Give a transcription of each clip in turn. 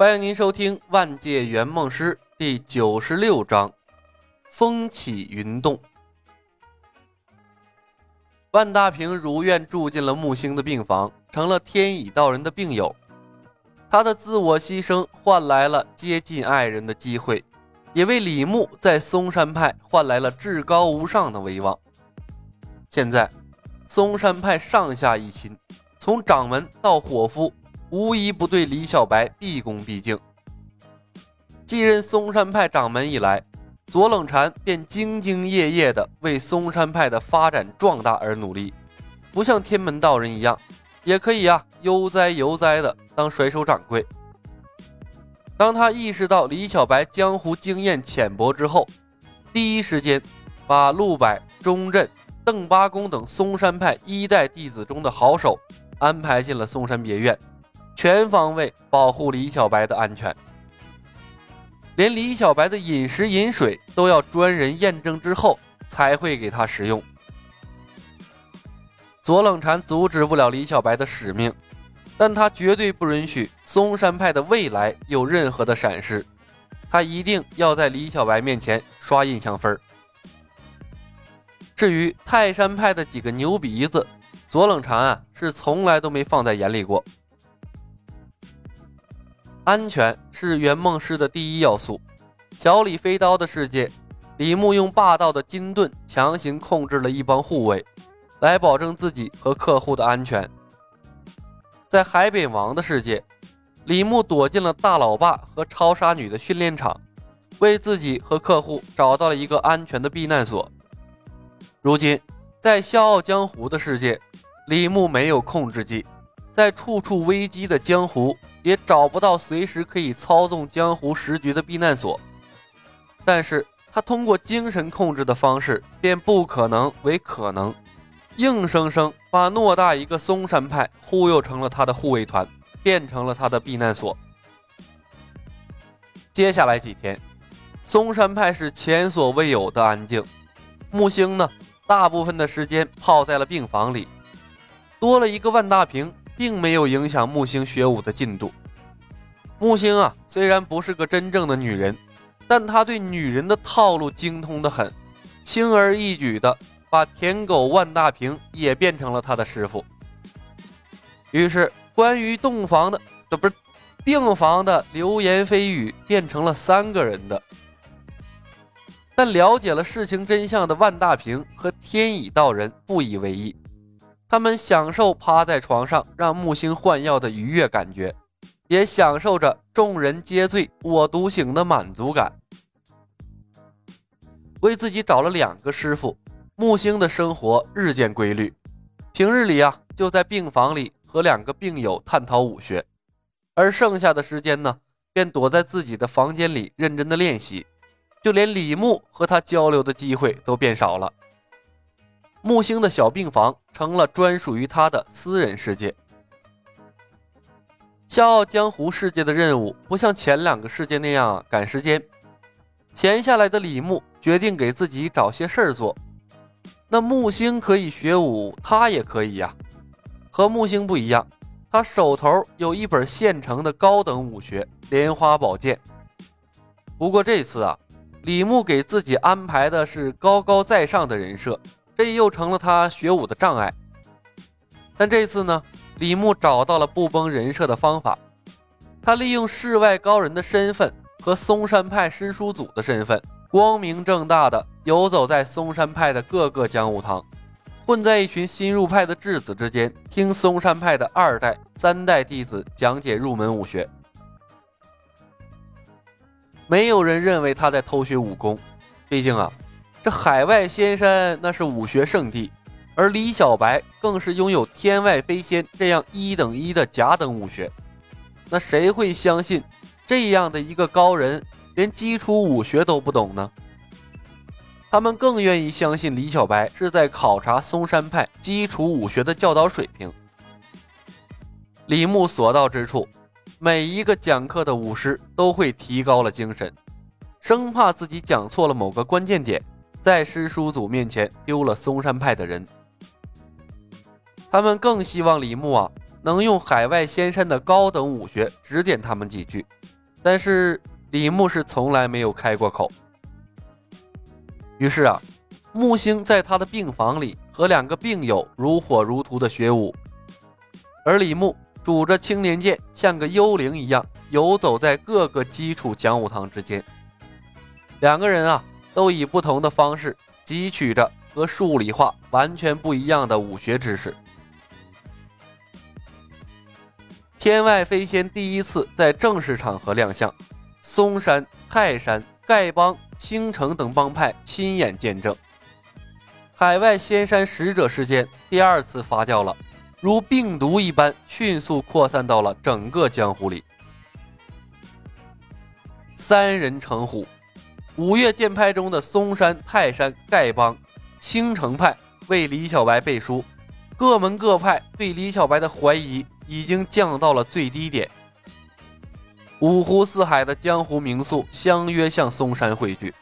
欢迎您收听《万界圆梦师》第九十六章《风起云动》。万大平如愿住进了木星的病房，成了天乙道人的病友。他的自我牺牲换来了接近爱人的机会，也为李牧在嵩山派换来了至高无上的威望。现在，嵩山派上下一心，从掌门到伙夫。无一不对李小白毕恭毕敬。继任嵩山派掌门以来，左冷禅便兢兢业业地为嵩山派的发展壮大而努力，不像天门道人一样，也可以啊悠哉悠哉的当甩手掌柜。当他意识到李小白江湖经验浅薄之后，第一时间把陆柏、钟震、邓八公等嵩山派一代弟子中的好手安排进了嵩山别院。全方位保护李小白的安全，连李小白的饮食饮水都要专人验证之后才会给他食用。左冷禅阻止不了李小白的使命，但他绝对不允许嵩山派的未来有任何的闪失，他一定要在李小白面前刷印象分至于泰山派的几个牛鼻子，左冷禅啊是从来都没放在眼里过。安全是圆梦师的第一要素。小李飞刀的世界，李牧用霸道的金盾强行控制了一帮护卫，来保证自己和客户的安全。在海扁王的世界，李牧躲进了大老爸和超杀女的训练场，为自己和客户找到了一个安全的避难所。如今，在笑傲江湖的世界，李牧没有控制技，在处处危机的江湖。也找不到随时可以操纵江湖时局的避难所，但是他通过精神控制的方式，变不可能为可能，硬生生把偌大一个嵩山派忽悠成了他的护卫团，变成了他的避难所。接下来几天，嵩山派是前所未有的安静。木星呢，大部分的时间泡在了病房里，多了一个万大平。并没有影响木星学武的进度。木星啊，虽然不是个真正的女人，但她对女人的套路精通的很，轻而易举的把舔狗万大平也变成了他的师傅。于是，关于洞房的，这不是病房的流言蜚语变成了三个人的。但了解了事情真相的万大平和天乙道人不以为意。他们享受趴在床上让木星换药的愉悦感觉，也享受着众人皆醉我独醒的满足感。为自己找了两个师傅，木星的生活日渐规律。平日里啊，就在病房里和两个病友探讨武学，而剩下的时间呢，便躲在自己的房间里认真的练习，就连李牧和他交流的机会都变少了。木星的小病房成了专属于他的私人世界。笑傲江湖世界的任务不像前两个世界那样赶时间，闲下来的李牧决定给自己找些事儿做。那木星可以学武，他也可以呀。和木星不一样，他手头有一本现成的高等武学《莲花宝剑》。不过这次啊，李牧给自己安排的是高高在上的人设。这又成了他学武的障碍。但这次呢，李牧找到了不崩人设的方法。他利用世外高人的身份和嵩山派师叔祖的身份，光明正大的游走在嵩山派的各个讲武堂，混在一群新入派的质子之间，听嵩山派的二代、三代弟子讲解入门武学。没有人认为他在偷学武功，毕竟啊。这海外仙山那是武学圣地，而李小白更是拥有天外飞仙这样一等一的甲等武学。那谁会相信这样的一个高人连基础武学都不懂呢？他们更愿意相信李小白是在考察嵩山派基础武学的教导水平。李牧所到之处，每一个讲课的武师都会提高了精神，生怕自己讲错了某个关键点。在师叔祖面前丢了嵩山派的人，他们更希望李牧啊能用海外仙山的高等武学指点他们几句，但是李牧是从来没有开过口。于是啊，木星在他的病房里和两个病友如火如荼的学武，而李牧拄着青莲剑，像个幽灵一样游走在各个基础讲武堂之间。两个人啊，都以不同的方式汲取着和数理化完全不一样的武学知识。天外飞仙第一次在正式场合亮相，嵩山、泰山、丐帮。青城等帮派亲眼见证，海外仙山使者事件第二次发酵了，如病毒一般迅速扩散到了整个江湖里。三人成虎，五岳剑派中的嵩山、泰山、丐帮、青城派为李小白背书，各门各派对李小白的怀疑已经降到了最低点。五湖四海的江湖名宿相约向嵩山汇聚。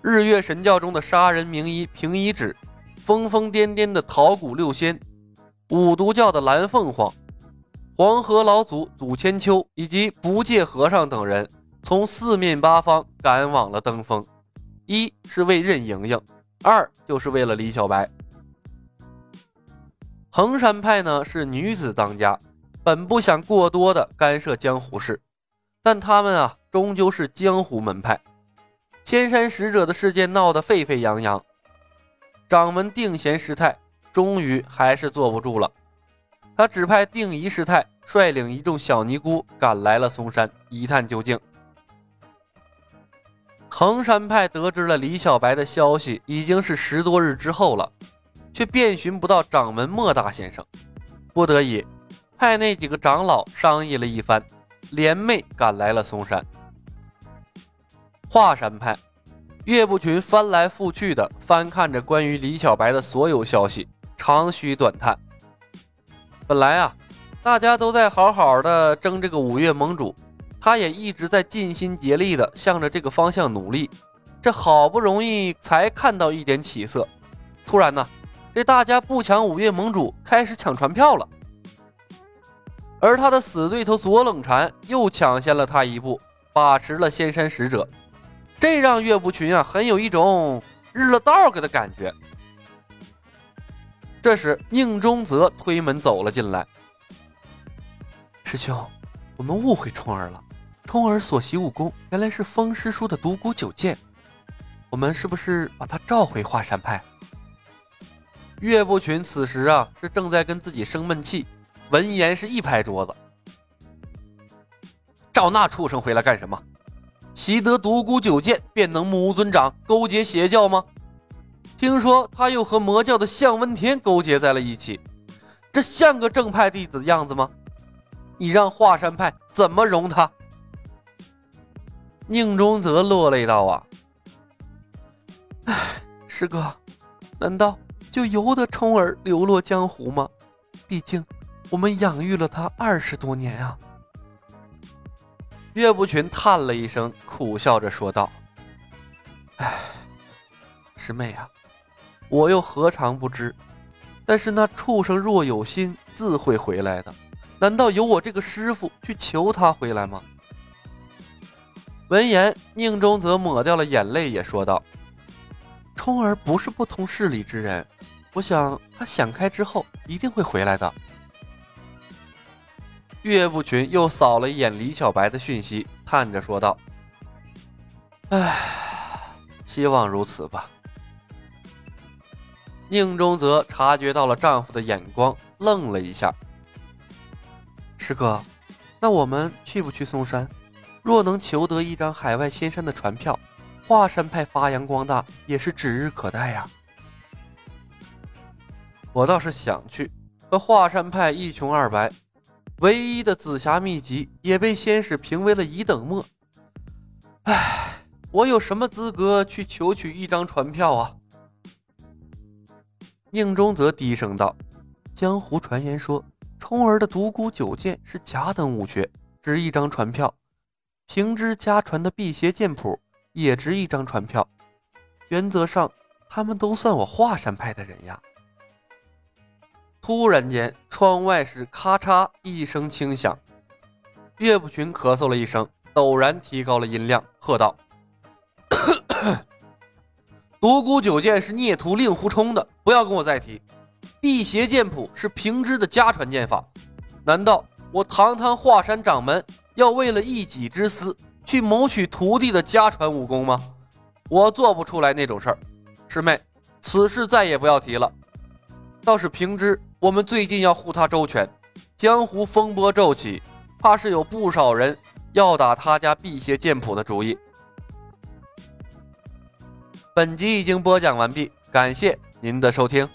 日月神教中的杀人名医平一指，疯疯癫癫的桃谷六仙，五毒教的蓝凤凰，黄河老祖祖千秋以及不戒和尚等人，从四面八方赶往了登封。一是为任盈盈，二就是为了李小白。衡山派呢是女子当家。本不想过多的干涉江湖事，但他们啊，终究是江湖门派。仙山使者的事件闹得沸沸扬扬，掌门定贤师太终于还是坐不住了，他指派定仪师太率领一众小尼姑赶来了嵩山，一探究竟。衡山派得知了李小白的消息，已经是十多日之后了，却遍寻不到掌门莫大先生，不得已。派那几个长老商议了一番，联袂赶来了嵩山。华山派岳不群翻来覆去的翻看着关于李小白的所有消息，长吁短叹。本来啊，大家都在好好的争这个五岳盟主，他也一直在尽心竭力的向着这个方向努力。这好不容易才看到一点起色，突然呢，这大家不抢五岳盟主，开始抢船票了。而他的死对头左冷禅又抢先了他一步，把持了仙山使者，这让岳不群啊很有一种日了 dog 的感觉。这时，宁中泽推门走了进来：“师兄，我们误会冲儿了。冲儿所习武功原来是风师叔的独孤九剑，我们是不是把他召回华山派？”岳不群此时啊是正在跟自己生闷气。闻言是一拍桌子：“召那畜生回来干什么？习得独孤九剑便能目无尊长，勾结邪教吗？听说他又和魔教的向问天勾结在了一起，这像个正派弟子的样子吗？你让华山派怎么容他？”宁中泽落泪道：“啊，哎，师哥，难道就由得冲儿流落江湖吗？毕竟……”我们养育了他二十多年啊！岳不群叹了一声，苦笑着说道：“哎，师妹啊，我又何尝不知？但是那畜生若有心，自会回来的。难道由我这个师傅去求他回来吗？”闻言，宁中则抹掉了眼泪，也说道：“冲儿不是不通事理之人，我想他想开之后一定会回来的。”岳不群又扫了一眼李小白的讯息，叹着说道：“唉，希望如此吧。”宁中泽察觉到了丈夫的眼光，愣了一下：“师哥，那我们去不去嵩山？若能求得一张海外仙山的船票，华山派发扬光大也是指日可待呀。”我倒是想去，可华山派一穷二白。唯一的紫霞秘籍也被仙使评为了一等墨。唉，我有什么资格去求取一张船票啊？宁中则低声道：“江湖传言说，冲儿的独孤九剑是甲等武学，值一张船票；平之家传的辟邪剑谱也值一张船票。原则上，他们都算我华山派的人呀。”突然间，窗外是咔嚓一声轻响，岳不群咳嗽了一声，陡然提高了音量，喝道：“ 独孤九剑是孽徒令狐冲的，不要跟我再提。辟邪剑谱是平之的家传剑法，难道我堂堂华山掌门要为了一己之私去谋取徒弟的家传武功吗？我做不出来那种事儿。师妹，此事再也不要提了。倒是平之，我们最近要护他周全，江湖风波骤起，怕是有不少人要打他家辟邪剑谱的主意。本集已经播讲完毕，感谢您的收听。